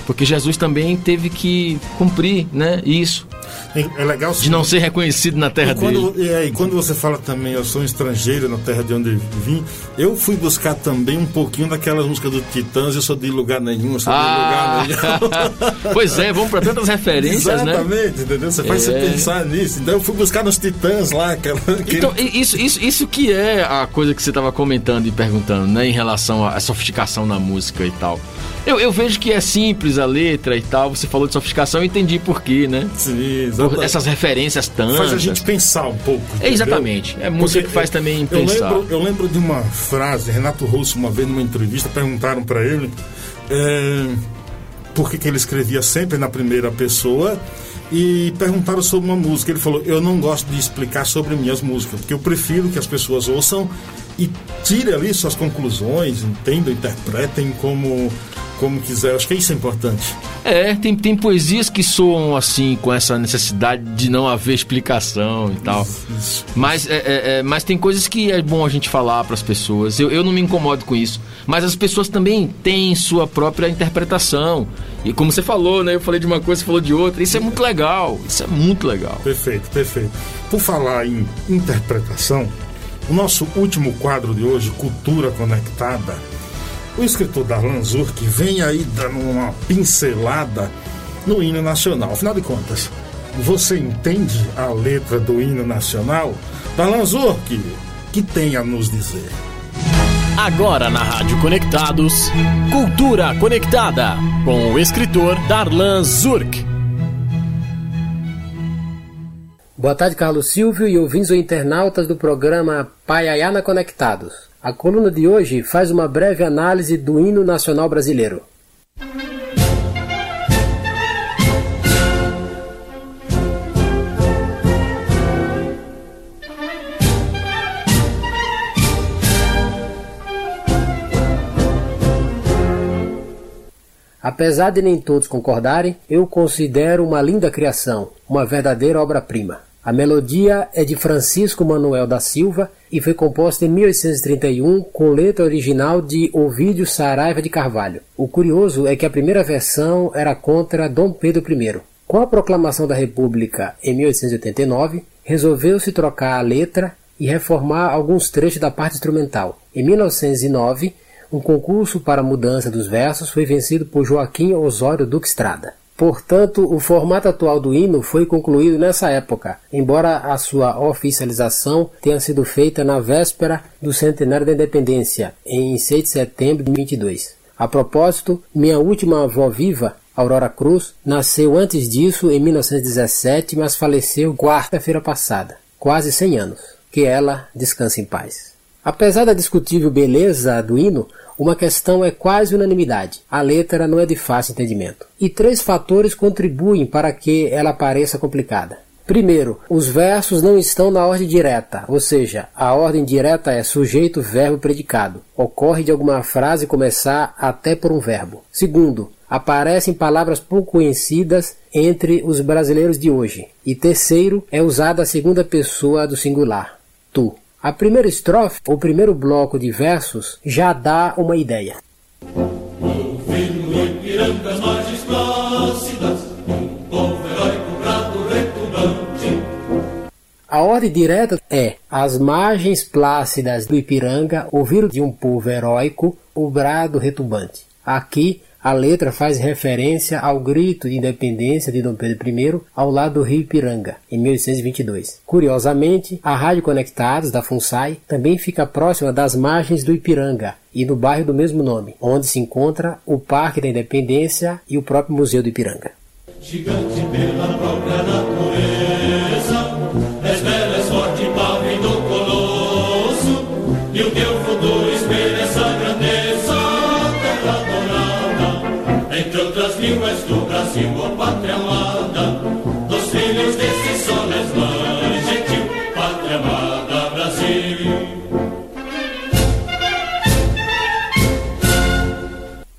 Porque Jesus também teve que cumprir, né, isso. É legal De não ser reconhecido na terra e quando, dele. É, e quando você fala também, eu sou um estrangeiro na terra de onde vim, eu fui buscar também um pouquinho daquelas músicas do Titãs, eu sou de lugar nenhum, eu sou ah. de lugar nenhum. pois é, vamos para tantas referências, Exatamente, né? Exatamente, entendeu? Você faz é. você pensar nisso. Então eu fui buscar nos Titãs lá. Aquela, aquele... Então, isso, isso, isso que é a coisa que você estava comentando e perguntando, né, em relação à sofisticação na música e tal. Eu, eu vejo que é simples a letra e tal. Você falou de sofisticação, eu entendi por quê, né? Sim, exatamente. Essas referências tantas. Faz a gente pensar um pouco. É exatamente. É música Porque que faz também eu pensar. Lembro, eu lembro de uma frase, Renato Russo, uma vez numa entrevista, perguntaram para ele é, por que, que ele escrevia sempre na primeira pessoa e perguntaram sobre uma música. Ele falou: Eu não gosto de explicar sobre minhas músicas, porque eu prefiro que as pessoas ouçam e tirem ali suas conclusões, entendam, interpretem como como quiser. Acho que isso é importante. É, tem, tem poesias que soam assim, com essa necessidade de não haver explicação e tal. Isso. Mas, é, é, é mas tem coisas que é bom a gente falar para as pessoas. Eu, eu não me incomodo com isso. Mas as pessoas também têm sua própria interpretação. E como você falou, né? Eu falei de uma coisa, você falou de outra. Isso é muito legal. Isso é muito legal. Perfeito, perfeito. Por falar em interpretação, o nosso último quadro de hoje, Cultura Conectada, o escritor Darlan Zurk vem aí dando uma pincelada no hino nacional. Afinal de contas, você entende a letra do hino nacional? Darlan Zurk, que tem a nos dizer? Agora na Rádio Conectados, Cultura Conectada, com o escritor Darlan Zurk. Boa tarde, Carlos Silvio e ouvintes ou internautas do programa Paiaiana Conectados. A coluna de hoje faz uma breve análise do hino nacional brasileiro. Apesar de nem todos concordarem, eu considero uma linda criação, uma verdadeira obra-prima. A melodia é de Francisco Manuel da Silva e foi composta em 1831 com letra original de Ovídio Saraiva de Carvalho. O curioso é que a primeira versão era contra Dom Pedro I. Com a proclamação da República em 1889, resolveu-se trocar a letra e reformar alguns trechos da parte instrumental. Em 1909, um concurso para mudança dos versos foi vencido por Joaquim Osório Duque Estrada. Portanto, o formato atual do hino foi concluído nessa época, embora a sua oficialização tenha sido feita na véspera do centenário da independência, em 6 de setembro de 22. A propósito, minha última avó viva, Aurora Cruz, nasceu antes disso, em 1917, mas faleceu quarta-feira passada, quase 100 anos. Que ela descanse em paz. Apesar da discutível beleza do hino, uma questão é quase unanimidade. A letra não é de fácil entendimento. E três fatores contribuem para que ela pareça complicada. Primeiro, os versos não estão na ordem direta, ou seja, a ordem direta é sujeito, verbo, predicado. Ocorre de alguma frase começar até por um verbo. Segundo, aparecem palavras pouco conhecidas entre os brasileiros de hoje. E terceiro, é usada a segunda pessoa do singular, tu. A primeira estrofe, o primeiro bloco de versos, já dá uma ideia. A ordem direta é: as margens plácidas do Ipiranga ouviram de um povo heróico o brado retumbante. Aqui a letra faz referência ao grito de independência de Dom Pedro I ao lado do rio Ipiranga, em 1822. Curiosamente, a Rádio Conectados da FUNSAI também fica próxima das margens do Ipiranga e no bairro do mesmo nome, onde se encontra o Parque da Independência e o próprio Museu do Ipiranga. Gigante pela própria natureza, Brasil, ó pátria amada, dos filhos desse sol és mãe gentil, pátria amada, Brasil.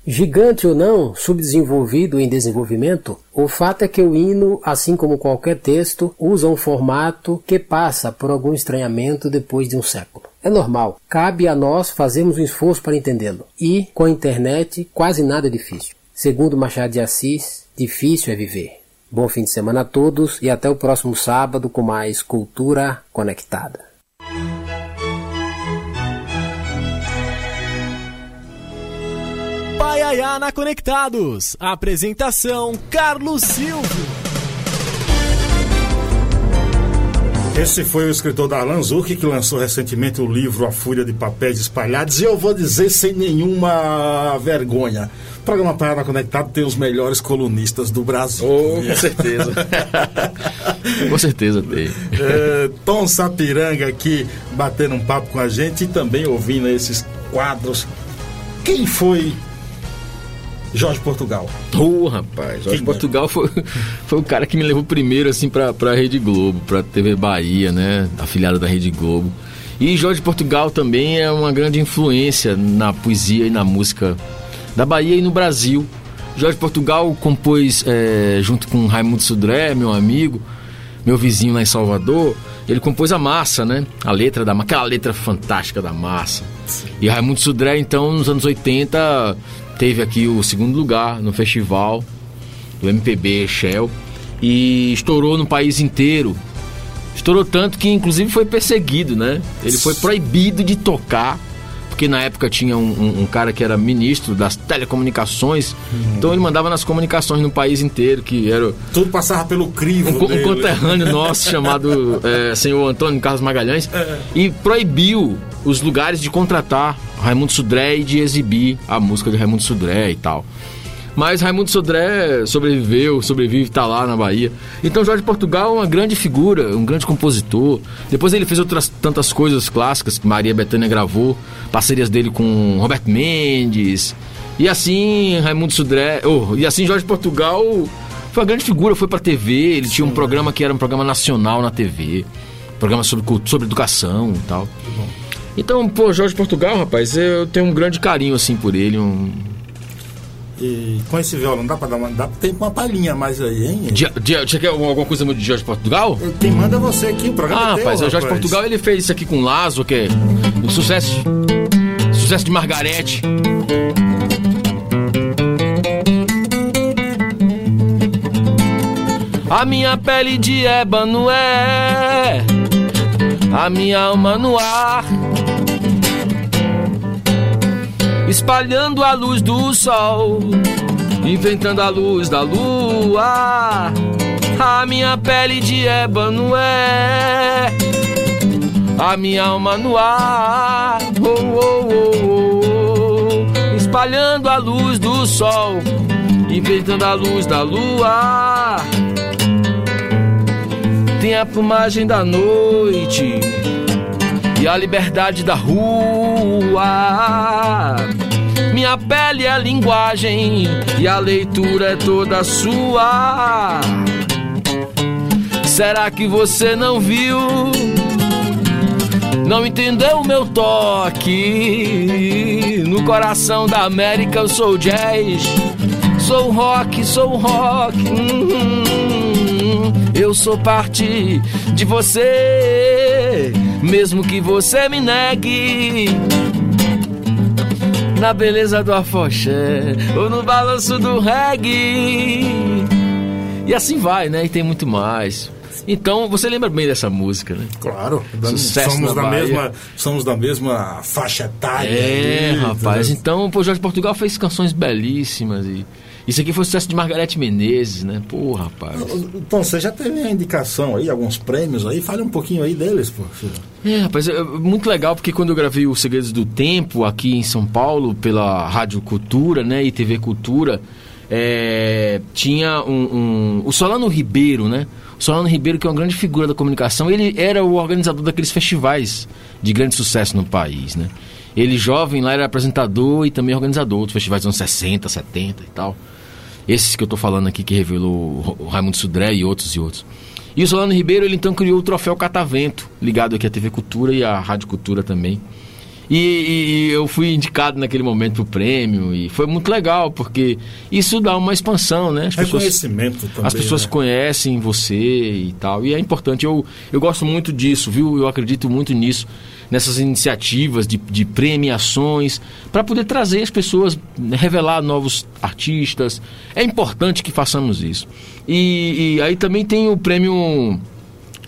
Gigante ou não, subdesenvolvido em desenvolvimento, o fato é que o hino, assim como qualquer texto, usa um formato que passa por algum estranhamento depois de um século. É normal, cabe a nós fazermos um esforço para entendê-lo. E, com a internet, quase nada é difícil. Segundo Machado de Assis, difícil é viver. Bom fim de semana a todos e até o próximo sábado com mais Cultura Conectada. Paiaiá na Conectados. Apresentação Carlos Silvio. Esse foi o escritor Darlan Zurk que lançou recentemente o livro A Fúria de Papéis Espalhados e eu vou dizer sem nenhuma vergonha. O programa Paiaiá Conectado tem os melhores colunistas do Brasil. Oh, com certeza. com certeza tem. É, Tom Sapiranga aqui batendo um papo com a gente e também ouvindo esses quadros. Quem foi Jorge Portugal. Ô, oh, rapaz, Jorge Quem Portugal foi, foi o cara que me levou primeiro, assim, pra, pra Rede Globo, pra TV Bahia, né? Afiliada da Rede Globo. E Jorge Portugal também é uma grande influência na poesia e na música da Bahia e no Brasil. Jorge Portugal compôs, é, junto com Raimundo Sudré, meu amigo, meu vizinho lá em Salvador, ele compôs a Massa, né? A letra da aquela letra fantástica da Massa. E Raimundo Sudré, então, nos anos 80, teve aqui o segundo lugar no festival do MPB Shell e estourou no país inteiro. Estourou tanto que inclusive foi perseguido, né? Ele foi proibido de tocar porque na época tinha um, um, um, cara que era ministro das telecomunicações, uhum. então ele mandava nas comunicações no país inteiro, que era... Tudo passava pelo crivo Um, um conterrâneo nosso chamado é, senhor Antônio Carlos Magalhães, é. e proibiu os lugares de contratar Raimundo Sudré e de exibir a música de Raimundo Sudré e tal. Mas Raimundo Sodré sobreviveu, sobrevive, está lá na Bahia. Então Jorge Portugal é uma grande figura, um grande compositor. Depois ele fez outras tantas coisas clássicas que Maria Bethânia gravou, parcerias dele com Roberto Mendes. E assim Raimundo Sodré, oh, e assim Jorge Portugal foi uma grande figura, foi pra TV, ele Sim, tinha um programa que era um programa nacional na TV, programa sobre, sobre educação e tal. Então, pô, Jorge Portugal, rapaz, eu tenho um grande carinho assim por ele, um e com esse violão dá pra dar uma, dá ter uma palhinha mais aí, hein? Você quer alguma coisa de Jorge Portugal? Quem manda é você aqui, o programa Ah, é teu, rapaz, o Jorge Portugal ele fez isso aqui com Lazo, que é um sucesso, sucesso de Margarete. A minha pele de ébano é a minha alma no ar espalhando a luz do sol, inventando a luz da lua. A minha pele de ébano é a minha alma no ar, oh, oh, oh, espalhando a luz do sol, inventando a luz da lua. Tem a plumagem da noite e a liberdade da rua. Minha pele é linguagem e a leitura é toda sua. Será que você não viu? Não entendeu o meu toque? No coração da América eu sou jazz, sou rock, sou rock. Hum, eu sou parte de você mesmo que você me negue. Na beleza do afoxé ou no balanço do reggae. E assim vai, né? E tem muito mais. Então, você lembra bem dessa música, né? Claro. Sucesso somos, da Bahia. mesma, somos da mesma faixa etária. É, ali, rapaz. entendeu? Então, pô, Jorge Portugal fez canções belíssimas e. Isso aqui foi sucesso de Margarete Menezes, né? Pô, rapaz. Então, você já teve a indicação aí, alguns prêmios aí? Fale um pouquinho aí deles, pô. É, rapaz, é muito legal porque quando eu gravei o Segredos do Tempo aqui em São Paulo pela Rádio Cultura, né, e TV Cultura, é, tinha um, um- o Solano Ribeiro, né? O Solano Ribeiro que é uma grande figura da comunicação, ele era o organizador daqueles festivais de grande sucesso no país, né? Ele jovem lá era apresentador e também organizador dos festivais dos anos 60, 70 e tal. Esses que eu tô falando aqui que revelou o Raimundo Sudré e outros e outros. E o Solano Ribeiro, ele então criou o troféu Catavento, ligado aqui à TV Cultura e à Rádio Cultura também. E, e- eu fui indicado naquele momento pro prêmio e foi muito legal, porque isso dá uma expansão, né? As Reconhecimento também, As pessoas né? conhecem você e tal. E é importante, eu, eu gosto muito disso, viu? Eu acredito muito nisso, nessas iniciativas de, de premiações, para poder trazer as pessoas, revelar novos artistas. É importante que façamos isso. E, e aí também tem o prêmio.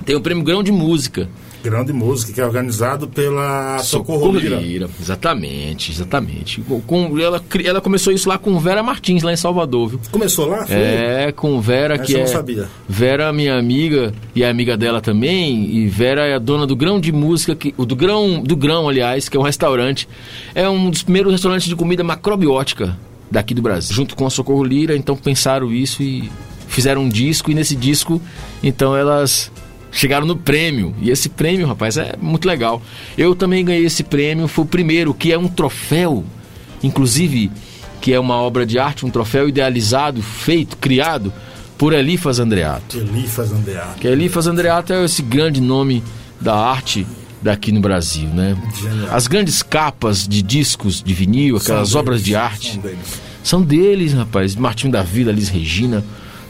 Tem o prêmio Grão de Música. Grande música, que é organizado pela Socorro Lira. Lira. Exatamente, exatamente. Com- ela, ela começou isso lá com Vera Martins, lá em Salvador, viu? Começou lá? Foi? É, com Vera, Essa que eu não é. sabia. Vera, minha amiga, e a amiga dela também. E Vera é a dona do Grão de Música, que, o do Grão, do Grão, aliás, que é um restaurante. É um dos primeiros restaurantes de comida macrobiótica daqui do Brasil. Junto com a Socorro Lira, então pensaram isso e fizeram um disco. E nesse disco, então elas chegaram no prêmio. E esse prêmio, rapaz, é muito legal. Eu também ganhei esse prêmio, foi o primeiro, que é um troféu, inclusive, que é uma obra de arte, um troféu idealizado, feito, criado por Elifas Andreato. Elifas Andeato. Que Elifas Andreato é esse grande nome da arte daqui no Brasil, né? As grandes capas de discos de vinil, aquelas São obras deles, de arte, são deles. são deles, rapaz. Martinho da Vila, Liz Regina,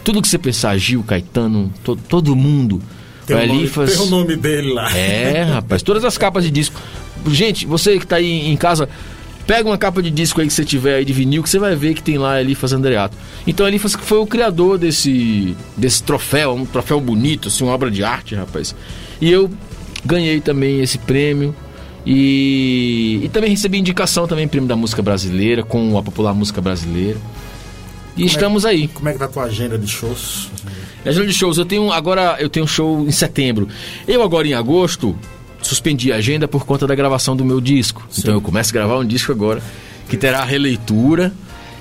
tudo que você pensar, Gil, Caetano, to- todo mundo. Tem o nome, tem o nome dele lá. É, rapaz, todas as capas de disco. Gente, você que tá aí em casa, pega uma capa de disco aí que você tiver aí de vinil, que você vai ver que tem lá Elifas Andreato. Então Elifas que foi o criador desse, desse troféu, um troféu bonito, assim, uma obra de arte, rapaz. E eu ganhei também esse prêmio. E, e também recebi indicação também prêmio da música brasileira com a popular música brasileira. E estamos aí. Como é que tá a tua agenda de shows? Agenda de shows, eu tenho agora, eu tenho um show em setembro. Eu agora em agosto suspendi a agenda por conta da gravação do meu disco. Então eu começo a gravar um disco agora que terá releitura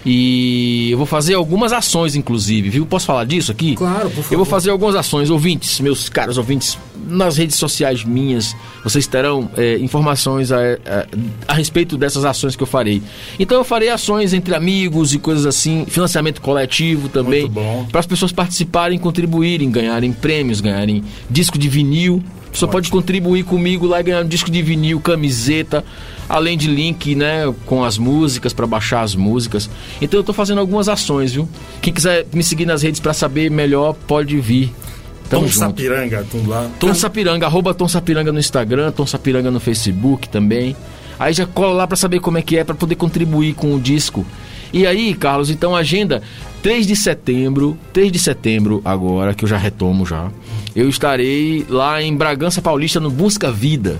e eu vou fazer algumas ações inclusive, viu? Posso falar disso aqui? Claro, por favor. Eu vou fazer algumas ações, ouvintes, meus caros ouvintes, nas redes sociais minhas, vocês terão é, informações a, a- a respeito dessas ações que eu farei. Então eu farei ações entre amigos e coisas assim, financiamento coletivo também, para as pessoas participarem, contribuírem, ganharem prêmios, ganharem disco de vinil. Pessoa pode contribuir comigo lá e ganhar um disco de vinil, camiseta, além de link, né, com as músicas para baixar as músicas. Então eu tô fazendo algumas ações, viu? Quem quiser me seguir nas redes para saber melhor, pode vir. Tamo Tom junto. Sapiranga, tudo lá. Tom Sapiranga, arroba Tom Sapiranga no Instagram, Tom Sapiranga no Facebook também. Aí já cola lá pra saber como é que é, pra poder contribuir com o disco. E aí, Carlos, então agenda 3 de setembro, 3 de setembro agora, que eu já retomo já. Eu estarei lá em Bragança Paulista no Busca Vida,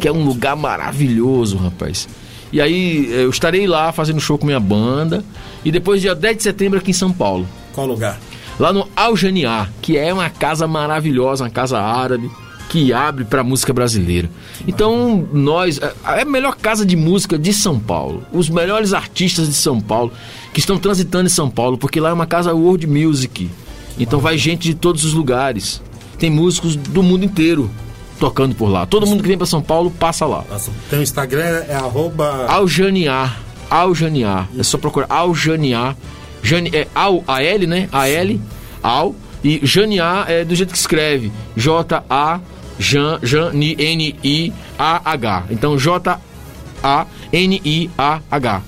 que é um lugar maravilhoso, rapaz. E aí eu estarei lá fazendo show com minha banda. E depois dia 10 de setembro aqui em São Paulo Qual lugar? Lá no Aljaniá, que é uma casa maravilhosa, uma casa árabe que abre para música brasileira. Então, nós é a melhor casa de música de São Paulo. Os melhores artistas de São Paulo que estão transitando em São Paulo, porque lá é uma casa world music. Então vai gente de todos os lugares. Tem músicos do mundo inteiro tocando por lá. Todo mundo que vem para São Paulo passa lá. Tem o Instagram, é arroba... Aljaniá. Aljaniá. É só procurar Aljaniá. Jani, é Al, A-L, né? A-L, Al. E Janiá é do jeito que escreve. J-A, Jan, Jan, N-I-A-H. Então J-A-N-I-A-H.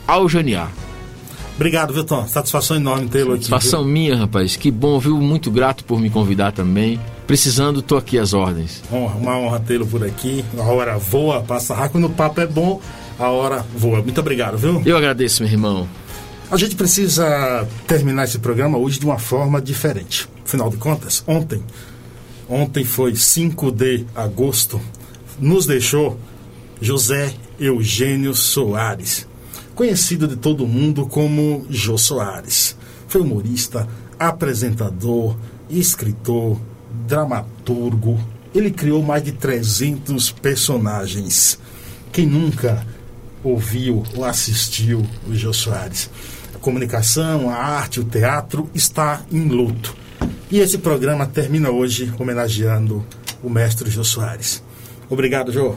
Aljaniá. Obrigado, viu, Tom? Satisfação enorme tê-lo aqui. Satisfação minha, rapaz. Que bom, viu? Muito grato por me convidar também. Precisando, tô aqui às ordens. Honra, uma honra tê-lo por aqui. A hora voa, passa rápido. Quando o papo é bom, a hora voa. Muito obrigado, viu? Eu agradeço, meu irmão. A gente precisa terminar esse programa hoje de uma forma diferente. Afinal de contas, ontem Ontem foi 5 de agosto. Nos deixou José Eugênio Soares, conhecido de todo mundo como Jô Soares. Foi humorista, apresentador, escritor, dramaturgo. Ele criou mais de 300 personagens. Quem nunca ouviu ou assistiu o Jô Soares? Comunicação, a arte, o teatro está em luto. E esse programa termina hoje homenageando o mestre Jô Soares. Obrigado, Jô.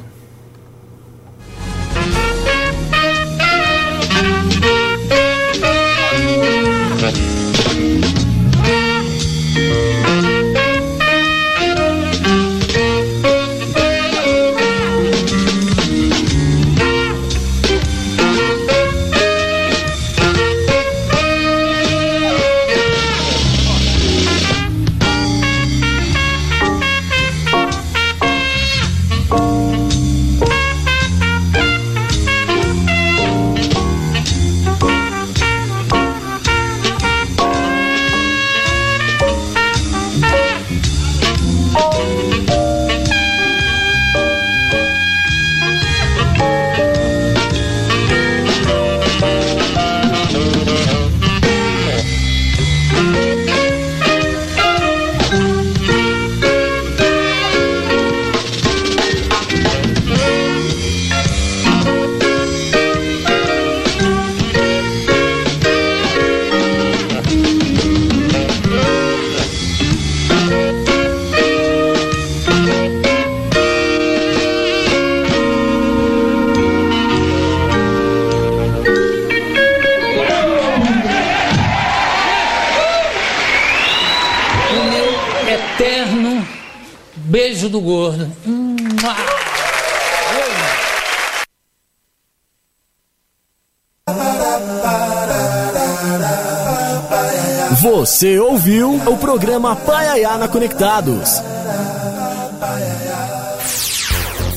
O programa Paiaiana Conectados.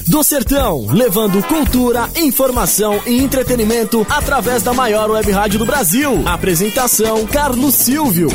Do Sertão, levando cultura, informação e entretenimento através da maior web rádio do Brasil. Apresentação: Carlos Silvio.